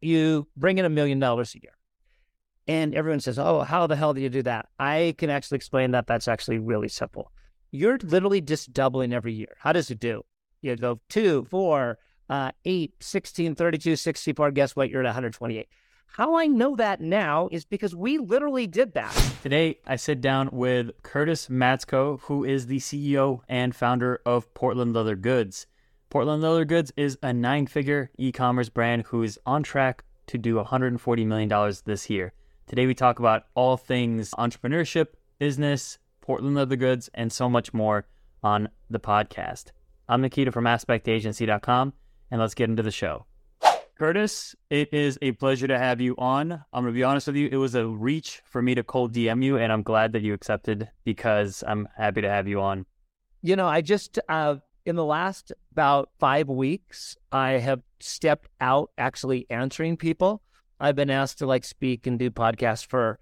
you bring in a million dollars a year. And everyone says, Oh, how the hell do you do that? I can actually explain that. That's actually really simple. You're literally just doubling every year. How does it do? You go two, four, uh, 8, 16, 32, 64. Guess what? You're at 128. How I know that now is because we literally did that. Today, I sit down with Curtis Matsko, who is the CEO and founder of Portland Leather Goods. Portland Leather Goods is a nine figure e commerce brand who is on track to do $140 million this year. Today, we talk about all things entrepreneurship, business, Portland Leather Goods, and so much more on the podcast. I'm Nikita from AspektAgency.com, and let's get into the show. Curtis, it is a pleasure to have you on. I'm going to be honest with you, it was a reach for me to cold DM you, and I'm glad that you accepted because I'm happy to have you on. You know, I just, uh, in the last about five weeks, I have stepped out actually answering people. I've been asked to like speak and do podcasts for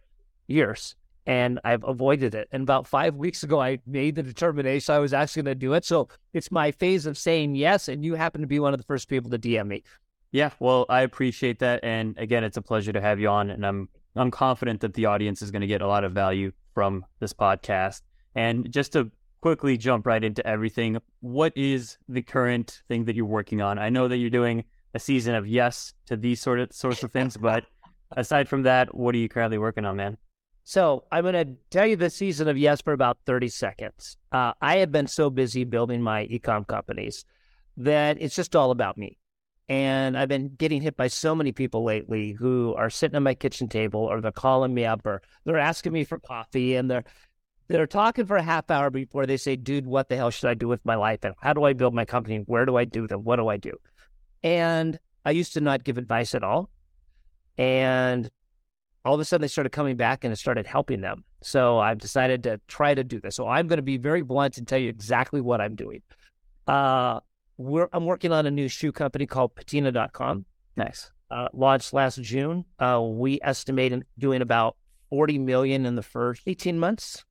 years and I've avoided it. And about five weeks ago, I made the determination I was actually going to do it. So it's my phase of saying yes. And you happen to be one of the first people to DM me. Yeah, well, I appreciate that, and again, it's a pleasure to have you on, and I'm I'm confident that the audience is going to get a lot of value from this podcast. And just to quickly jump right into everything, what is the current thing that you're working on? I know that you're doing a season of yes to these sort of sorts of things, but aside from that, what are you currently working on, man? So I'm going to tell you the season of yes for about 30 seconds. Uh, I have been so busy building my ecom companies that it's just all about me. And I've been getting hit by so many people lately who are sitting at my kitchen table or they're calling me up or they're asking me for coffee and they're they're talking for a half hour before they say, dude, what the hell should I do with my life? And how do I build my company? Where do I do them? What do I do? And I used to not give advice at all. And all of a sudden they started coming back and it started helping them. So I've decided to try to do this. So I'm going to be very blunt and tell you exactly what I'm doing. Uh, we're, I'm working on a new shoe company called patina.com. Nice. Uh, launched last June. Uh, we estimate doing about 40 million in the first 18 months.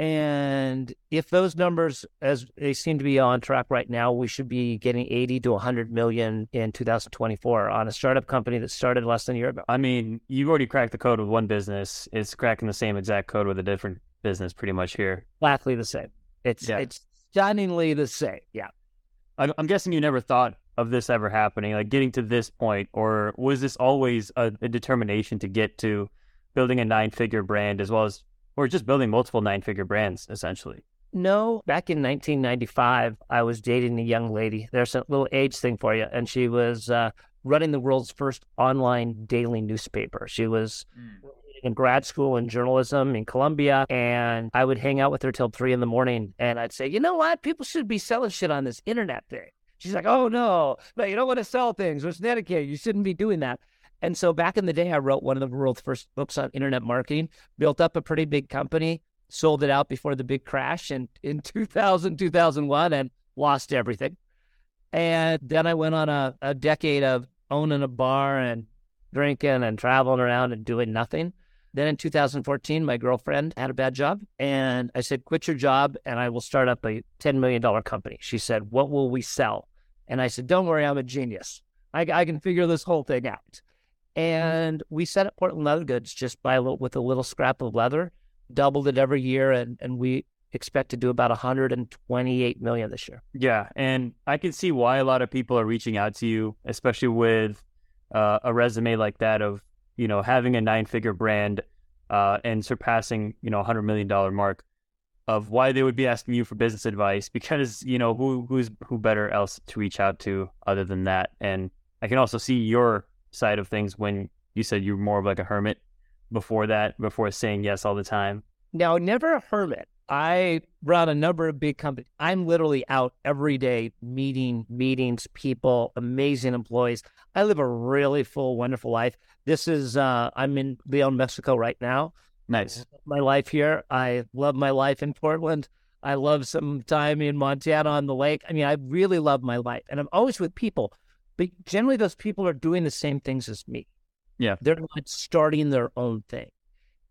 And if those numbers, as they seem to be on track right now, we should be getting 80 to 100 million in 2024 on a startup company that started less than a year ago. I mean, you've already cracked the code with one business. It's cracking the same exact code with a different business pretty much here. Exactly the same. It's, yeah. it's stunningly the same. Yeah. I'm guessing you never thought of this ever happening, like getting to this point, or was this always a, a determination to get to building a nine figure brand as well as, or just building multiple nine figure brands essentially? No, back in 1995, I was dating a young lady. There's a little age thing for you. And she was uh, running the world's first online daily newspaper. She was mm in grad school in journalism in Columbia, and I would hang out with her till three in the morning, and I'd say, you know what, people should be selling shit on this internet thing. She's like, oh no, no, you don't want to sell things. It's etiquette. You shouldn't be doing that. And so back in the day, I wrote one of the world's first books on internet marketing, built up a pretty big company, sold it out before the big crash in, in 2000, 2001, and lost everything. And then I went on a, a decade of owning a bar and drinking and traveling around and doing nothing. Then in 2014, my girlfriend had a bad job. And I said, quit your job and I will start up a $10 million company. She said, what will we sell? And I said, don't worry, I'm a genius. I, I can figure this whole thing out. And we set up Portland Leather Goods just by a little, with a little scrap of leather, doubled it every year. And, and we expect to do about 128 million this year. Yeah. And I can see why a lot of people are reaching out to you, especially with uh, a resume like that of you know, having a nine figure brand uh, and surpassing, you know, a hundred million dollar mark of why they would be asking you for business advice because, you know, who who's who better else to reach out to other than that. And I can also see your side of things when you said you're more of like a hermit before that, before saying yes all the time. Now, never a hermit. I run a number of big companies. I'm literally out every day meeting meetings, people, amazing employees. I live a really full, wonderful life. This is uh, I'm in Leon, Mexico right now. Nice. My life here. I love my life in Portland. I love some time in Montana on the lake. I mean, I really love my life, and I'm always with people. But generally, those people are doing the same things as me. Yeah, they're not starting their own thing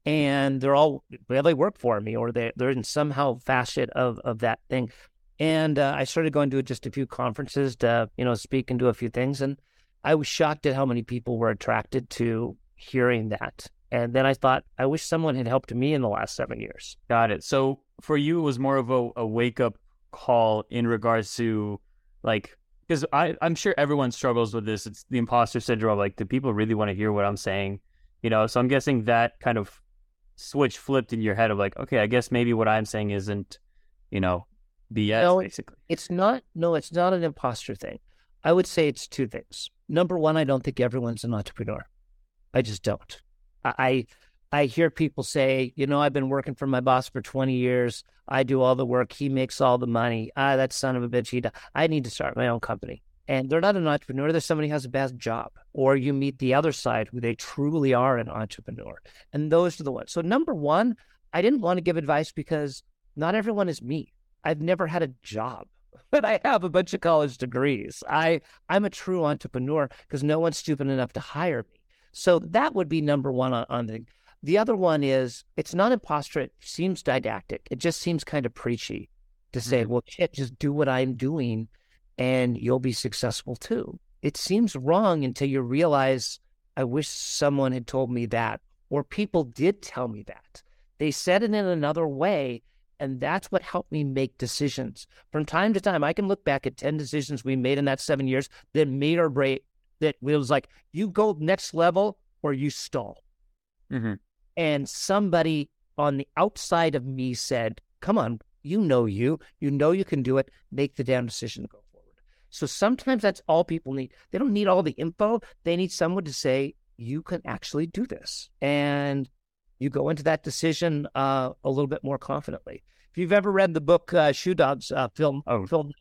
and they're all well, they work for me or they they're in somehow facet of of that thing. And uh, I started going to just a few conferences to you know speak and do a few things, and I was shocked at how many people were attracted to hearing that. And then I thought, I wish someone had helped me in the last seven years. Got it. So for you, it was more of a, a wake up call in regards to like, because I'm sure everyone struggles with this. It's the imposter syndrome. Like, do people really want to hear what I'm saying? You know, so I'm guessing that kind of switch flipped in your head of like, okay, I guess maybe what I'm saying isn't, you know, BS. No, basically, it's not. No, it's not an imposter thing. I would say it's two things. Number one, I don't think everyone's an entrepreneur. I just don't. I I hear people say, you know, I've been working for my boss for 20 years. I do all the work. He makes all the money. Ah, that son of a bitch. He, I need to start my own company. And they're not an entrepreneur. They're somebody who has a bad job. Or you meet the other side who they truly are an entrepreneur. And those are the ones. So number one, I didn't want to give advice because not everyone is me. I've never had a job, but I have a bunch of college degrees. I I'm a true entrepreneur because no one's stupid enough to hire me. So that would be number one on, on the. The other one is it's not imposter. It seems didactic. It just seems kind of preachy to say, mm-hmm. well, shit, just do what I'm doing and you'll be successful too. It seems wrong until you realize, I wish someone had told me that, or people did tell me that. They said it in another way. And that's what helped me make decisions. From time to time, I can look back at 10 decisions we made in that seven years that made or break, that it was like you go next level or you stall. Mm-hmm. And somebody on the outside of me said, "Come on, you know you, you know you can do it. Make the damn decision to go forward." So sometimes that's all people need. They don't need all the info. They need someone to say, "You can actually do this," and you go into that decision uh, a little bit more confidently. If you've ever read the book uh, Shoe Dogs, uh, film, oh. film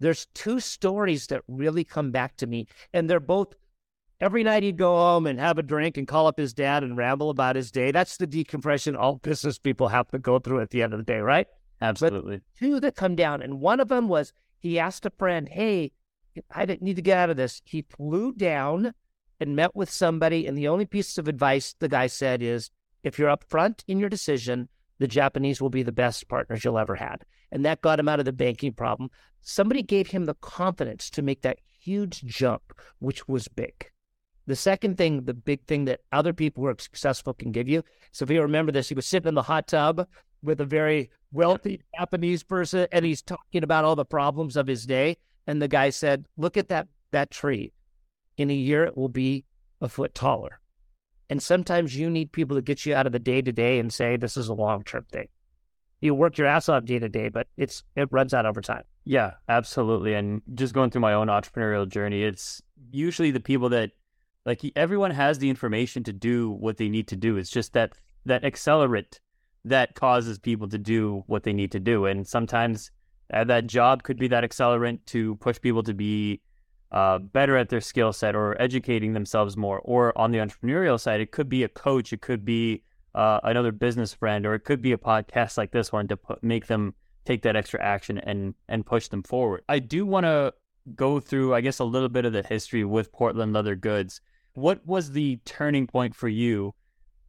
there's two stories that really come back to me, and they're both every night he'd go home and have a drink and call up his dad and ramble about his day. That's the decompression all business people have to go through at the end of the day, right? Absolutely. But two that come down, and one of them was he asked a friend, "Hey, I didn't need to get out of this." He flew down and met with somebody, and the only piece of advice the guy said is, "If you're upfront in your decision, the Japanese will be the best partners you'll ever had. And that got him out of the banking problem. Somebody gave him the confidence to make that huge jump, which was big. The second thing, the big thing that other people who are successful can give you. So if you remember this, he was sitting in the hot tub with a very wealthy Japanese person and he's talking about all the problems of his day. And the guy said, Look at that that tree. In a year it will be a foot taller. And sometimes you need people to get you out of the day to day and say, this is a long term thing. You work your ass off day to day, but it's it runs out over time. Yeah, absolutely. And just going through my own entrepreneurial journey, it's usually the people that like everyone has the information to do what they need to do. It's just that that accelerant that causes people to do what they need to do. And sometimes uh, that job could be that accelerant to push people to be uh, better at their skill set or educating themselves more. Or on the entrepreneurial side, it could be a coach, it could be uh, another business friend, or it could be a podcast like this one to put, make them take that extra action and and push them forward. I do want to go through, I guess, a little bit of the history with Portland Leather Goods. What was the turning point for you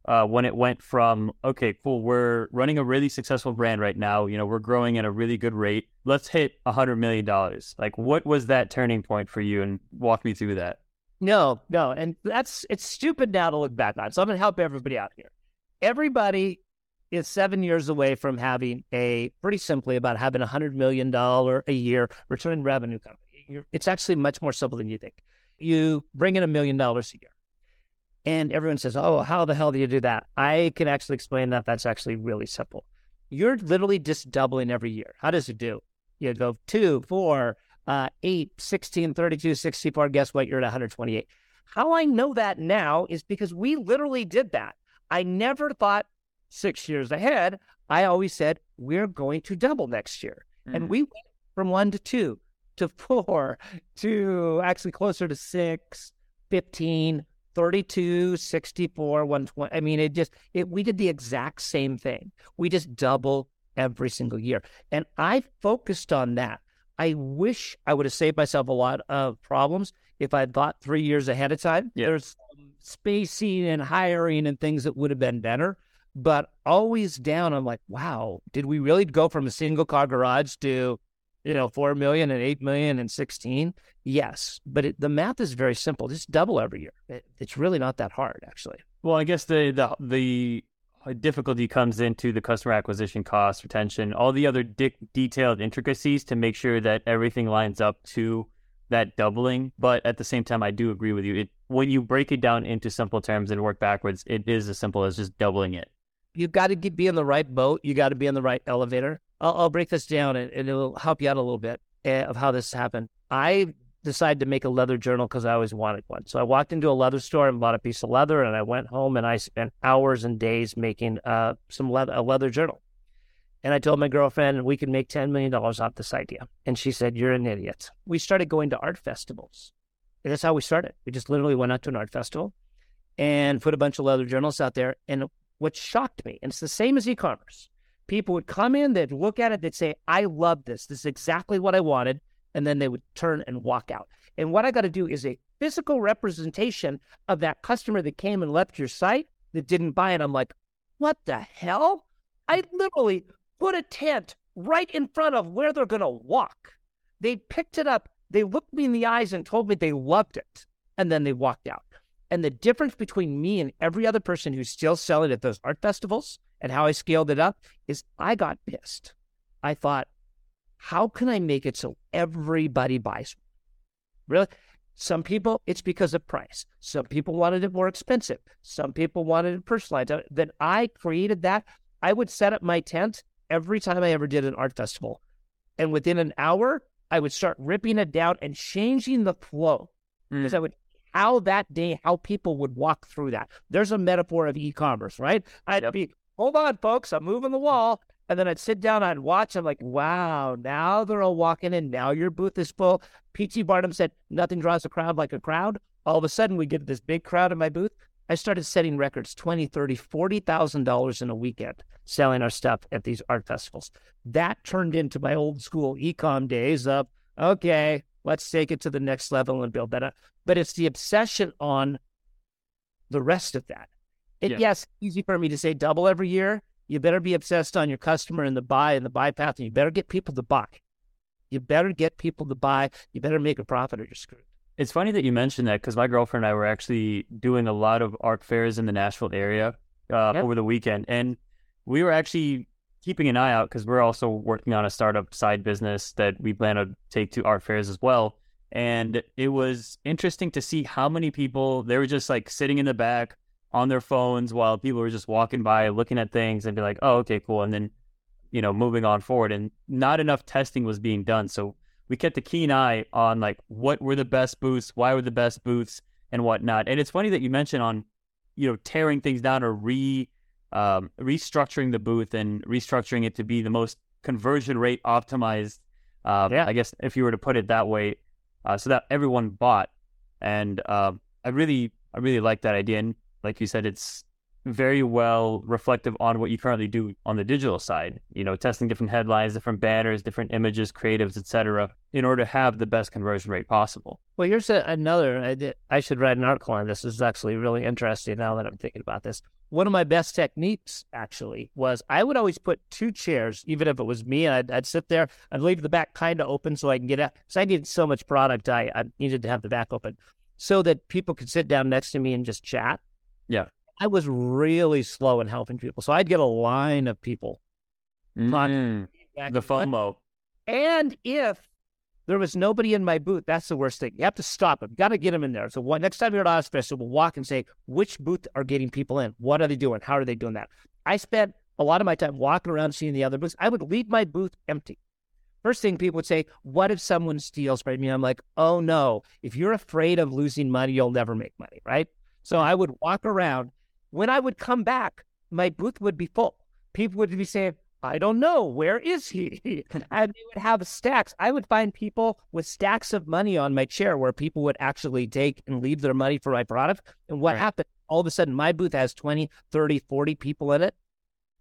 uh, when it went from okay, cool, we're running a really successful brand right now. You know, we're growing at a really good rate. Let's hit a hundred million dollars. Like, what was that turning point for you? And walk me through that. No, no, and that's it's stupid now to look back on. So I'm gonna help everybody out here. Everybody is seven years away from having a pretty simply about having a hundred million dollar a year return revenue company. It's actually much more simple than you think. You bring in a million dollars a year and everyone says, Oh, how the hell do you do that? I can actually explain that. That's actually really simple. You're literally just doubling every year. How does it do? You go two, four, uh, 8, 16, 32, 64. Guess what? You're at 128. How I know that now is because we literally did that. I never thought six years ahead. I always said, we're going to double next year. Mm-hmm. And we went from one to two to four to actually closer to six, 15, 32, 64, 120. I mean, it just, it, we did the exact same thing. We just double every single year. And I focused on that. I wish I would have saved myself a lot of problems if I had thought three years ahead of time. Yeah. There's spacing and hiring and things that would have been better. But always down, I'm like, wow, did we really go from a single car garage to you know, 4 million and 8 million and 16. Yes. But it, the math is very simple. Just double every year. It, it's really not that hard, actually. Well, I guess the, the, the, uh, difficulty comes into the customer acquisition cost, retention, all the other detailed intricacies to make sure that everything lines up to that doubling. But at the same time, I do agree with you. It, when you break it down into simple terms and work backwards, it is as simple as just doubling it. You've got to be in the right boat. You got to be in the right elevator. I'll, I'll break this down and, and, it'll help you out a little bit uh, of how this happened. I decided to make a leather journal because I always wanted one. So I walked into a leather store and bought a piece of leather, and I went home and I spent hours and days making uh, some leather, a leather journal. And I told my girlfriend we could make $10 million off this idea. And she said, You're an idiot. We started going to art festivals. And that's how we started. We just literally went out to an art festival and put a bunch of leather journals out there. And what shocked me, and it's the same as e commerce, people would come in, they'd look at it, they'd say, I love this. This is exactly what I wanted. And then they would turn and walk out. And what I got to do is a physical representation of that customer that came and left your site that didn't buy it. I'm like, what the hell? I literally put a tent right in front of where they're going to walk. They picked it up. They looked me in the eyes and told me they loved it. And then they walked out. And the difference between me and every other person who's still selling at those art festivals and how I scaled it up is I got pissed. I thought, how can I make it so everybody buys? Really? Some people, it's because of price. Some people wanted it more expensive. Some people wanted it personalized. Then I created that. I would set up my tent every time I ever did an art festival. And within an hour, I would start ripping it down and changing the flow. Because mm. I would how that day, how people would walk through that. There's a metaphor of e-commerce, right? I'd yep. be, hold on, folks, I'm moving the wall. And then I'd sit down, I'd watch. I'm like, wow, now they're all walking in. Now your booth is full. P.T. Barnum said, nothing draws a crowd like a crowd. All of a sudden, we get this big crowd in my booth. I started setting records, twenty, thirty, forty thousand dollars in a weekend selling our stuff at these art festivals. That turned into my old school ecom days of okay, let's take it to the next level and build that up. But it's the obsession on the rest of that. It, yeah. Yes, easy for me to say double every year. You better be obsessed on your customer and the buy and the buy path, and you better get people to buy. You better get people to buy. You better make a profit or you're screwed. It's funny that you mentioned that because my girlfriend and I were actually doing a lot of art fairs in the Nashville area uh, yep. over the weekend, and we were actually keeping an eye out because we're also working on a startup side business that we plan to take to art fairs as well. And it was interesting to see how many people they were just like sitting in the back on their phones while people were just walking by, looking at things and be like, oh, okay, cool. And then, you know, moving on forward. And not enough testing was being done. So we kept a keen eye on like what were the best booths, why were the best booths, and whatnot. And it's funny that you mentioned on, you know, tearing things down or re um, restructuring the booth and restructuring it to be the most conversion rate optimized. Uh, yeah. I guess if you were to put it that way, uh, so that everyone bought. And uh, I really, I really like that idea. And like you said, it's very well reflective on what you currently do on the digital side. You know, testing different headlines, different banners, different images, creatives, etc., in order to have the best conversion rate possible. Well, here's a, another. I, did, I should write an article on this. This is actually really interesting now that I'm thinking about this. One of my best techniques actually was I would always put two chairs, even if it was me. I'd, I'd sit there. I'd leave the back kind of open so I can get out. Because I needed so much product, I, I needed to have the back open so that people could sit down next to me and just chat. Yeah. I was really slow in helping people. So I'd get a line of people. Mm-hmm. The FOMO. And if there was nobody in my booth, that's the worst thing. You have to stop them. You got to get them in there. So what, next time you're at Oz we'll walk and say, which booth are getting people in? What are they doing? How are they doing that? I spent a lot of my time walking around seeing the other booths. I would leave my booth empty. First thing people would say, what if someone steals from me? I'm like, oh no. If you're afraid of losing money, you'll never make money, right? So I would walk around when I would come back, my booth would be full. People would be saying, I don't know, where is he? and they would have stacks. I would find people with stacks of money on my chair where people would actually take and leave their money for my product. And what right. happened? All of a sudden, my booth has 20, 30, 40 people in it,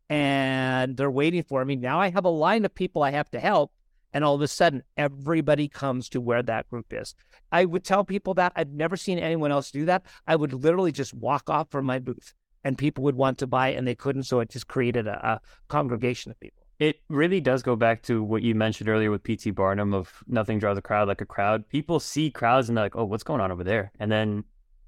and they're waiting for me. Now I have a line of people I have to help. And all of a sudden, everybody comes to where that group is. I would tell people that I've never seen anyone else do that. I would literally just walk off from my booth and people would want to buy and they couldn't. So it just created a, a congregation of people. It really does go back to what you mentioned earlier with P.T. Barnum of nothing draws a crowd like a crowd. People see crowds and they're like, oh, what's going on over there? And then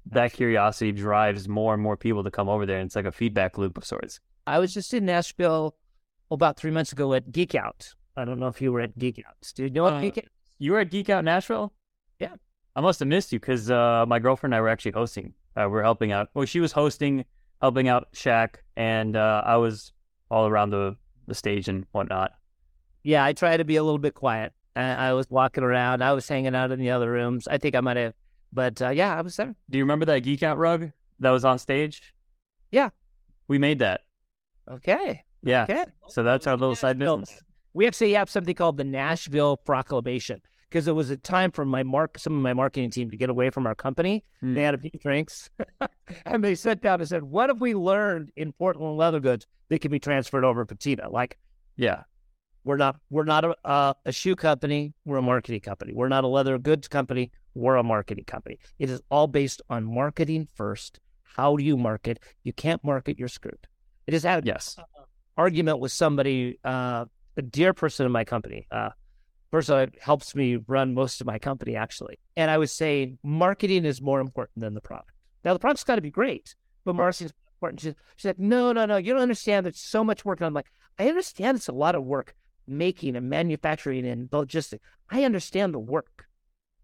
that curiosity drives more and more people to come over there. And it's like a feedback loop of sorts. I was just in Nashville about three months ago at Geek Out. I don't know if you were at Geek Out. Do you know what Uh, Geek Out? You were at Geek Out Nashville? Yeah. I must have missed you because uh, my girlfriend and I were actually hosting. Uh, we are helping out. Well, she was hosting, helping out Shaq, and uh, I was all around the, the stage and whatnot. Yeah, I try to be a little bit quiet. I, I was walking around. I was hanging out in the other rooms. I think I might have, but uh, yeah, I was there. Do you remember that Geek Out rug that was on stage? Yeah. We made that. Okay. Yeah. Okay. So that's our little side business. We actually have something called the Nashville Proclamation because it was a time for my mark, some of my marketing team to get away from our company. Hmm. They had a few drinks, and they sat down and said, "What have we learned in Portland leather goods that can be transferred over to Patina? Like Yeah. we're not we're not a, uh, a shoe company. We're a marketing company. We're not a leather goods company. We're a marketing company. It is all based on marketing first. How do you market? You can't market. You're screwed. It is had Yes. argument with somebody, uh, a dear person in my company, uh, person that helps me run most of my company actually. And I was saying marketing is more important than the product. Now the product's got to be great, but marketing is important. She, she's like, no, no, no, you don't understand. There's so much work. And I'm like, I understand it's a lot of work making and manufacturing and logistics. I understand the work,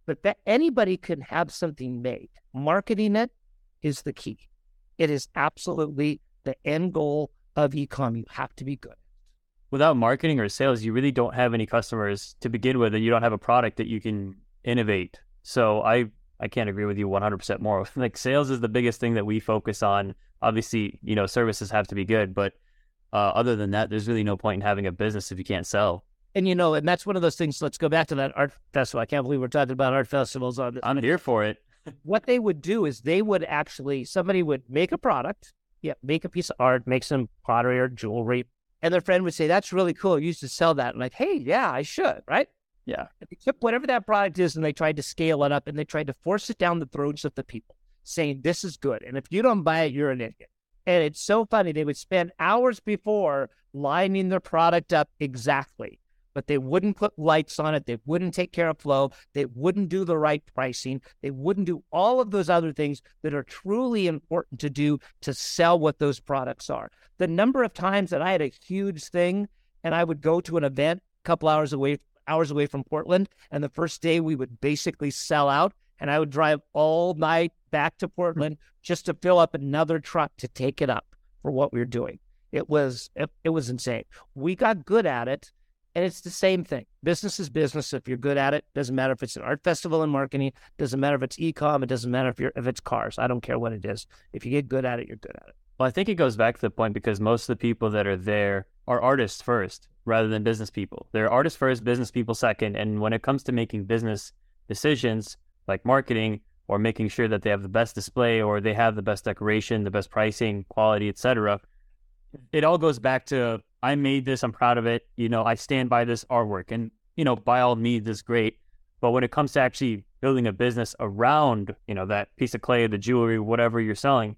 but that anybody can have something made. Marketing it is the key. It is absolutely the end goal of ecom. You have to be good. Without marketing or sales, you really don't have any customers to begin with, and you don't have a product that you can innovate. So I I can't agree with you 100% more. Like sales is the biggest thing that we focus on. Obviously, you know, services have to be good, but uh, other than that, there's really no point in having a business if you can't sell. And you know, and that's one of those things. Let's go back to that art festival. I can't believe we're talking about art festivals on this. I'm here for it. what they would do is they would actually somebody would make a product, yeah, make a piece of art, make some pottery or jewelry, and their friend would say, "That's really cool. You used to sell that." And like, hey, yeah, I should, right? Yeah. And they took whatever that product is and they tried to scale it up and they tried to force it down the throats of the people, saying this is good, and if you don't buy it, you're an idiot. And it's so funny. They would spend hours before lining their product up exactly but they wouldn't put lights on it. They wouldn't take care of flow. They wouldn't do the right pricing. They wouldn't do all of those other things that are truly important to do to sell what those products are. The number of times that I had a huge thing and I would go to an event a couple hours away hours away from Portland and the first day we would basically sell out and I would drive all night back to Portland just to fill up another truck to take it up for what we were doing. It was it, it was insane. We got good at it and it's the same thing. Business is business. If you're good at it, doesn't matter if it's an art festival and marketing. Doesn't matter if it's e-com. It doesn't matter if you're if it's cars. I don't care what it is. If you get good at it, you're good at it. Well, I think it goes back to the point because most of the people that are there are artists first rather than business people. They're artists first, business people second. And when it comes to making business decisions like marketing or making sure that they have the best display or they have the best decoration, the best pricing, quality, etc., it all goes back to I made this, I'm proud of it. You know, I stand by this artwork. And, you know, by all means, it's great. But when it comes to actually building a business around, you know, that piece of clay, the jewelry, whatever you're selling,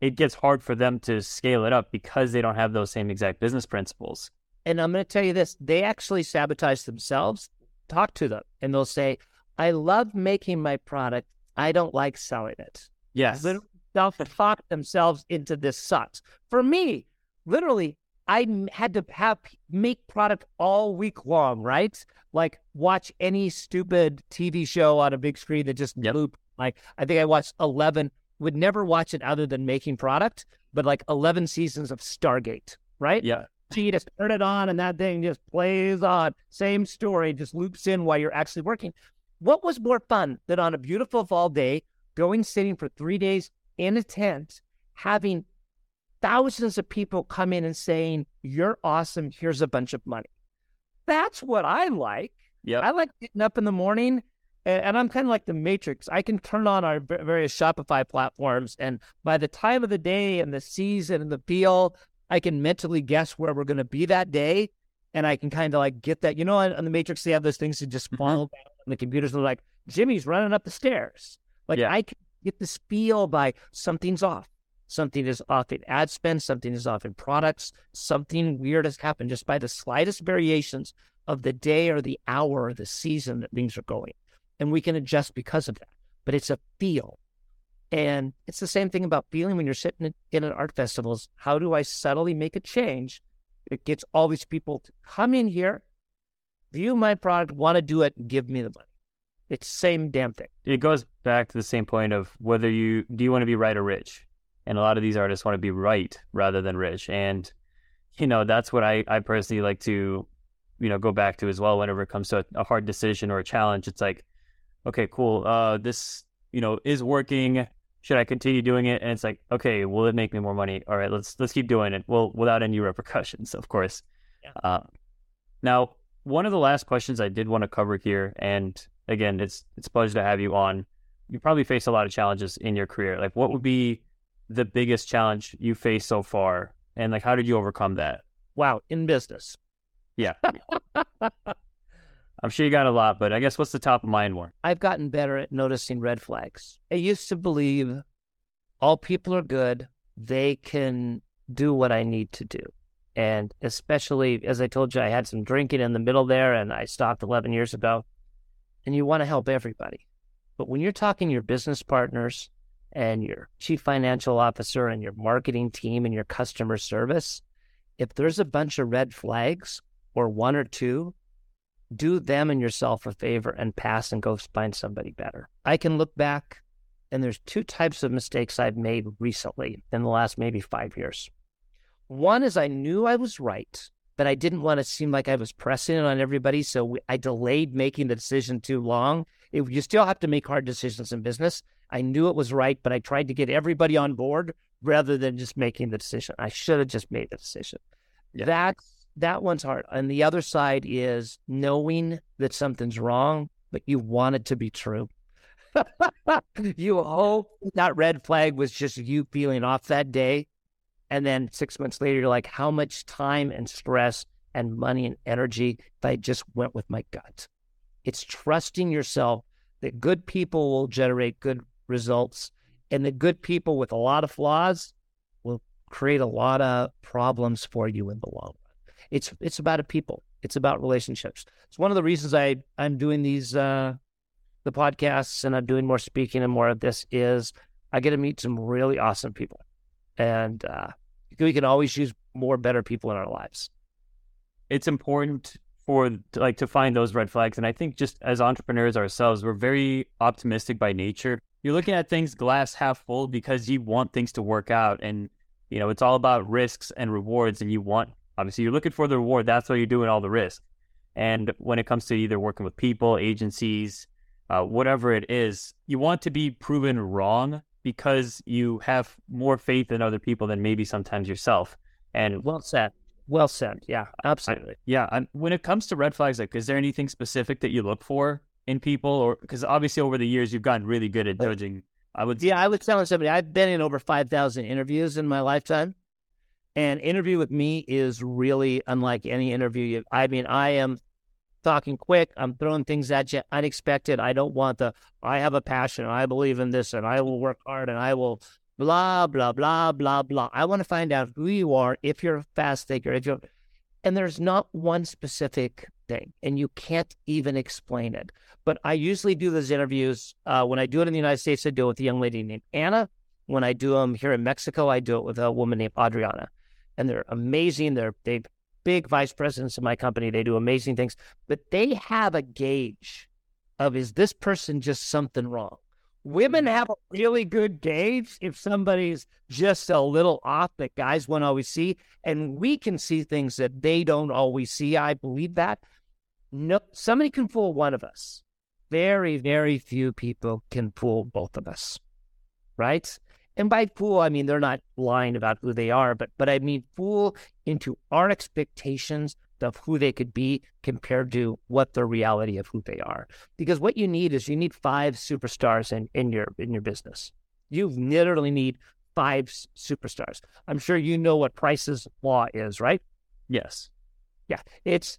it gets hard for them to scale it up because they don't have those same exact business principles. And I'm going to tell you this: they actually sabotage themselves. Talk to them, and they'll say, "I love making my product. I don't like selling it." Yes. Literally self-talk themselves into this sucks. For me, literally, I had to have make product all week long, right? Like watch any stupid TV show on a big screen that just Yep. loop. Like I think I watched eleven. Would never watch it other than making product, but like eleven seasons of Stargate, right? Yeah. you just turn it on and that thing just plays on. Same story, just loops in while you're actually working. What was more fun than on a beautiful fall day, going sitting for three days in a tent, having thousands of people come in and saying, You're awesome. Here's a bunch of money. That's what I like. Yep. I like getting up in the morning and, I'm kind of like the Matrix. I can turn on our various Shopify platforms, and by the time of the day and the season and the feel, I can mentally guess where we're going to be that day. And I can kind of like get that. You know, on, on the Matrix, they have those things that just Mhm. fall down on the computers. They're like, Jimmy's running up the stairs. Like Yeah. I can get this feel by something's off. Something is off in ad spend, something is off in products, something weird has happened just by the slightest variations of the day or the hour or the season that things are going. And we can adjust because of that. But it's a feel. And it's the same thing about feeling when you're sitting in an art festival. Is how do I subtly make a change that gets all these people to come in here, view my product, want to do it, and give me the money? It's same damn thing. It goes back to the same point of whether you do you want to be right or rich? And a lot of these artists want to be right rather than rich. And, you know, that's what I, I personally like to, you know, go back to as well whenever it comes to a, a hard decision or a challenge. It's like, okay, cool. Uh, this, you know, is working. Should I continue doing it? And it's like, okay, will it make me more money? All right, let's let's keep doing it. Well, without any repercussions, of course. Yeah. Uh, now, one of the last questions I did want to cover here, and again, it's it's a pleasure to have you on. You probably face a lot of challenges in your career. Like, what would be the biggest challenge you faced so far, and like how did you overcome that? Wow, in business. Yeah. I'm sure you got a lot, but I guess what's the top of mind one? I've gotten better at noticing red flags. I used to believe all people are good. They can do what I need to do. And especially, as I told you, I had some drinking in the middle there and I stopped 11 years ago. And you want to help everybody. But when you're talking your business partners and your chief financial officer and your marketing team and your customer service, if there's a bunch of red flags or one or two, do them and yourself a favor and pass and go find somebody better. I can look back and there's two types of mistakes I've made recently in the last maybe five years. One is I knew I was right, but I didn't want to seem like I was pressing it on everybody. So I delayed making the decision too long. It, you still have to make hard decisions in business. I knew it was right, but I tried to get everybody on board rather than just making the decision. I should have just made the decision. Yeah. That that one's hard. And the other side is knowing that something's wrong, but you want it to be true. you hope that red flag was just you feeling off that day. And then six months later, you're like, how much time and stress and money and energy if I just went with my gut? It's trusting yourself that good people will generate good results, and that good people with a lot of flaws will create a lot of problems for you in the long run. It's it's about a people. It's about relationships. It's one of the reasons I I'm doing these uh, the podcasts and I'm doing more speaking and more of this is I get to meet some really awesome people, and uh, we can always use more better people in our lives. It's important for like to find those red flags, and I think just as entrepreneurs ourselves, we're very optimistic by nature. You're looking at things glass half full because you want things to work out and you know it's all about risks and rewards and you want obviously you're looking for the reward that's why you're doing all the risk. And when it comes to either working with people agencies uh, whatever it is you want to be proven wrong because you have more faith in other people than maybe sometimes yourself. And well said well said yeah absolutely I, yeah and when it comes to red flags like is there anything specific that you look for in people, or because obviously over the years you've gotten really good at judging. I would, yeah, I was telling somebody I've been in over five thousand interviews in my lifetime, and interview with me is really unlike any interview. You, I mean, I am talking quick. I'm throwing things at you unexpected. I don't want the. I have a passion. I believe in this, and I will work hard, and I will blah blah blah blah blah. I want to find out who you are. If you're a fast thinker, if you're, and there's not one specific thing, and you can't even explain it. But I usually do those interviews uh, when I do it in the United States. I do it with a young lady named Anna. When I do them here in Mexico, I do it with a woman named Adriana, and they're amazing. They're they big vice presidents of my company. They do amazing things, but they have a gauge of is this person just something wrong? Women mm. have a really good gauge if somebody's just a little off that guys won't always see. And we can see things that they don't always see. I believe that. No, somebody can fool one of us. Very, very few people can fool both of us. Right? And by fool, I mean they're not lying about who they are, but but I mean fool into our expectations of who they could be compared to what the reality of who they are. Because what you need is you need five superstars in, in your in your business. You literally need five superstars. I'm sure you know what Price's law is, right? Yes. Yeah. It's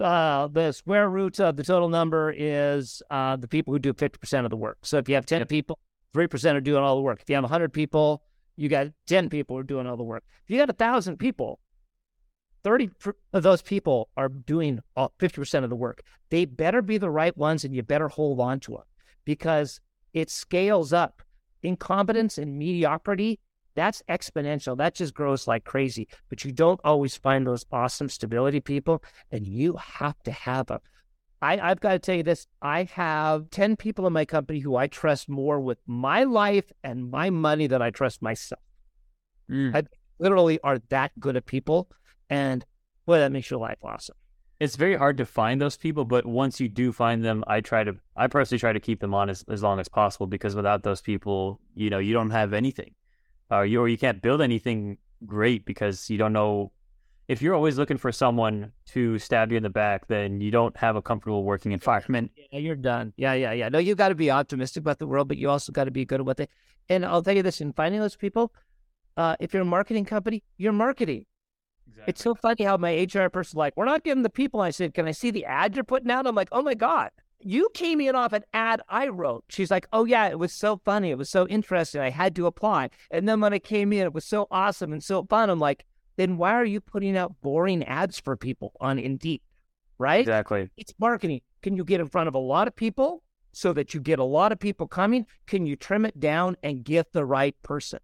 uh, the square root of the total number is uh, the people who do 50% of the work. So if you have 10 yep. people, 3% are doing all the work. If you have 100 people, You got 10 people who are doing all the work. If you got a thousand people, 30 of those people are doing 50% of the work. They better be the right ones and you better hold on to them because it scales up. Incompetence and mediocrity, that's exponential. That just grows like crazy. But you don't always find those awesome stability people, and you have to have them. I, I've got to tell you this I have 10 people in my company who I trust more with my life and my money than I trust myself. Mm. I literally are that good at people. And boy, that makes your life awesome. It's very hard to find those people, but once you do find them, I try to, I personally try to keep them on as, as long as possible because without those people, you know, you don't have anything, uh, you, or you can't build anything great because you don't know if you're always looking for someone to stab you in the back, then you don't have a comfortable working environment. Yeah, you're done. Yeah, yeah, yeah. No, you've got to be optimistic about the world, but you also got to be good at what they. And I'll tell you this: in finding those people, uh, if you're a marketing company, you're marketing. Exactly. It's so funny how my HR person like, we're not giving the people. I said, can I see the ad you're putting out? I'm like, oh my god, you came in off an ad I wrote. She's like, oh yeah, it was so funny, it was so interesting. I had to apply. And then when I came in, it was so awesome and so fun. I'm like then why are you putting out boring ads for people on Indeed? Right? Exactly. It's marketing. Can you get in front of a lot of people so that you get a lot of people coming? Can you trim it down and get the right person?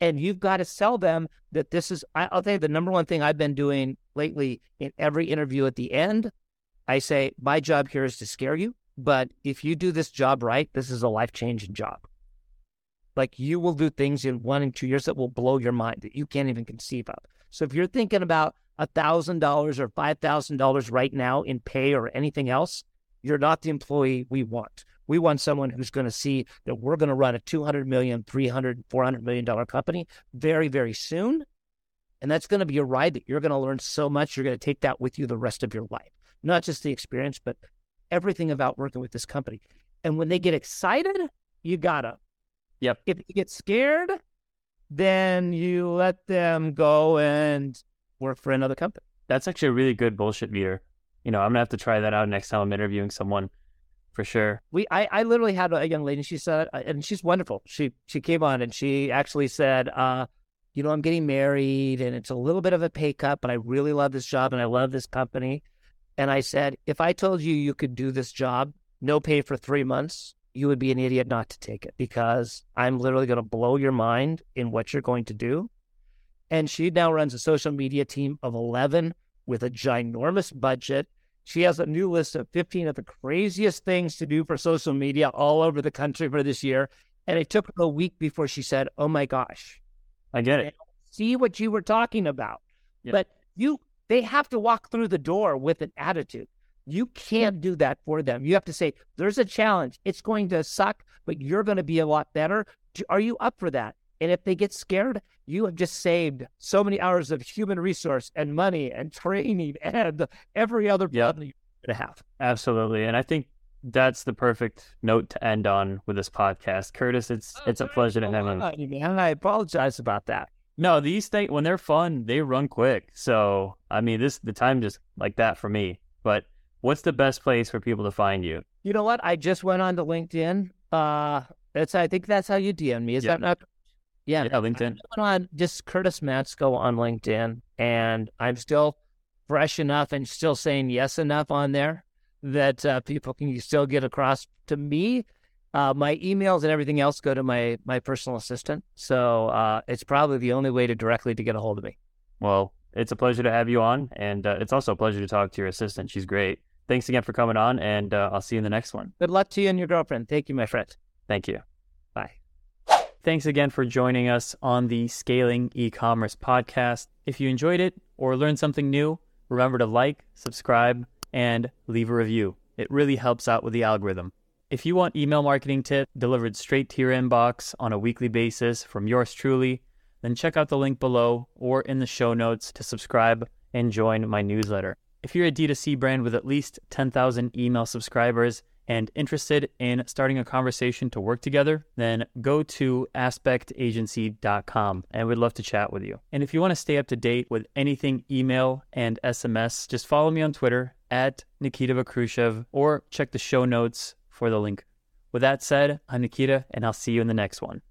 And you've got to sell them that this is, I'll tell you the number one thing I've been doing lately in every interview at the end. I say, my job here is to scare you. But if you do this job right, this is a life changing job. Like you will do things in one and two years that will blow your mind that you can't even conceive of. So if you're thinking about $1,000 or $5,000 right now in pay or anything else, you're not the employee we want. We want someone who's going to see that we're going to run a 200 million, 300, 400 million dollar company very, very soon. And that's going to be a ride that you're going to learn so much. You're going to take that with you the rest of your life, not just the experience, but everything about working with this company. And when they get excited, you gotta. Yep. If you get scared, then you let them go and work for another company. That's actually a really good bullshit meter. You know, I'm gonna have to try that out next time I'm interviewing someone for sure. We, I, I literally had a young lady. She said, uh, and she's wonderful. She, she came on and she actually said, uh, you know, I'm getting married and it's a little bit of a pay cut, but I really love this job and I love this company. And I said, if I told you you could do this job, no pay for three months, you would be an idiot not to take it because I'm literally going to blow your mind in what you're going to do. And she now runs a social media team of 11 with a ginormous budget. She has a new list of 15 of the craziest things to do for social media all over the country for this year. And it took her a week before she said, Oh my gosh. I get it. See what you were talking about. But you, they have to walk through the door with an attitude. You can't do that for them. You have to say, there's a challenge. It's going to suck, but you're going to be a lot better. Are you up for that? And if they get scared, you have just saved so many hours of human resource and money and training and every other yep. you're going to have. Absolutely. And I think that's the perfect note to end on with this podcast. Curtis, it's oh, it's a pleasure to have you. Man, I apologize about that. No, these things when they're fun, they run quick. So I mean, this the time just like that for me. But what's the best place for people to find you? You know what? I just went on to LinkedIn. Uh, that's I think that's how you DM me. Is yep. that not? Yeah, yeah, LinkedIn. On just Curtis Matsko on LinkedIn, and I'm still fresh enough and still saying yes enough on there that uh, people can still get across to me. Uh, my emails and everything else go to my my personal assistant, so uh, it's probably the only way to directly to get a hold of me. Well, it's a pleasure to have you on, and uh, it's also a pleasure to talk to your assistant. She's great thanks again for coming on, and uh, I'll see you in the next one. Good luck to you and your girlfriend. Thank you, my friend. Thank you. Thanks again for joining us on the Scaling E-commerce podcast. If you enjoyed it or learned something new, remember to like, subscribe, and leave a review. It really helps out with the algorithm. If you want email marketing tip delivered straight to your inbox on a weekly basis from yours truly, then check out the link below or in the show notes to subscribe and join my newsletter. If you're a D2C brand with at least 10,000 email subscribers and interested in starting a conversation to work together, then go to aspektagency.com and we'd love to chat with you. And if you want to stay up to date with anything email and SMS, just follow me on Twitter at Nikita Vakhrushev or check the show notes for the link. With that said, I'm Nikita and I'll see you in the next one.